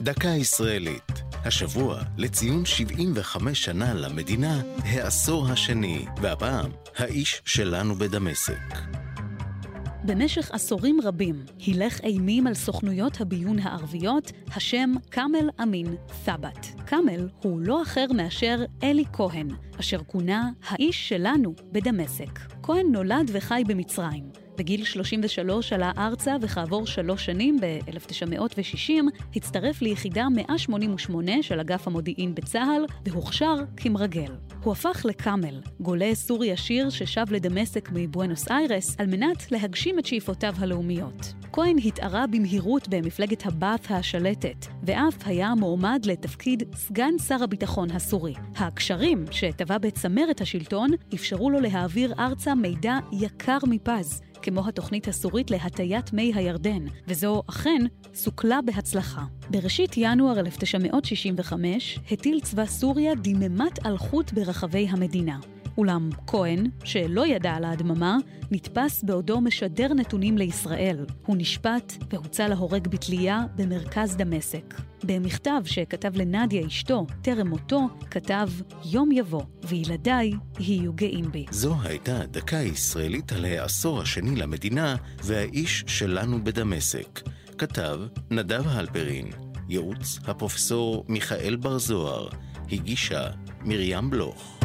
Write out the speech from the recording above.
דקה ישראלית. השבוע, לציון 75 שנה למדינה, העשור השני, והפעם, האיש שלנו בדמשק. במשך עשורים רבים הילך אימים על סוכנויות הביון הערביות השם כאמל אמין ת'בת. כאמל הוא לא אחר מאשר אלי כהן, אשר כונה האיש שלנו בדמשק. כהן נולד וחי במצרים. בגיל 33 עלה ארצה וכעבור שלוש שנים, ב-1960, הצטרף ליחידה 188 של אגף המודיעין בצה"ל והוכשר כמרגל. הוא הפך לקאמל, גולה סורי עשיר ששב לדמשק מבואנוס איירס על מנת להגשים את שאיפותיו הלאומיות. כהן התערה במהירות במפלגת הבאת' השלטת, ואף היה מועמד לתפקיד סגן שר הביטחון הסורי. הקשרים שטבע בצמרת השלטון אפשרו לו להעביר ארצה מידע יקר מפז, כמו התוכנית הסורית להטיית מי הירדן, וזו אכן סוכלה בהצלחה. בראשית ינואר 1965 הטיל צבא סוריה דממת אלחוט ברחבי המדינה. אולם כהן, שלא ידע על ההדממה, נתפס בעודו משדר נתונים לישראל. הוא נשפט והוצא להורג בתלייה במרכז דמשק. במכתב שכתב לנדיה אשתו, טרם מותו, כתב יום יבוא, וילדיי יהיו גאים בי. זו הייתה דקה ישראלית על העשור השני למדינה והאיש שלנו בדמשק. כתב נדב הלפרין, ייעוץ הפרופסור מיכאל בר זוהר, הגישה מרים בלוך.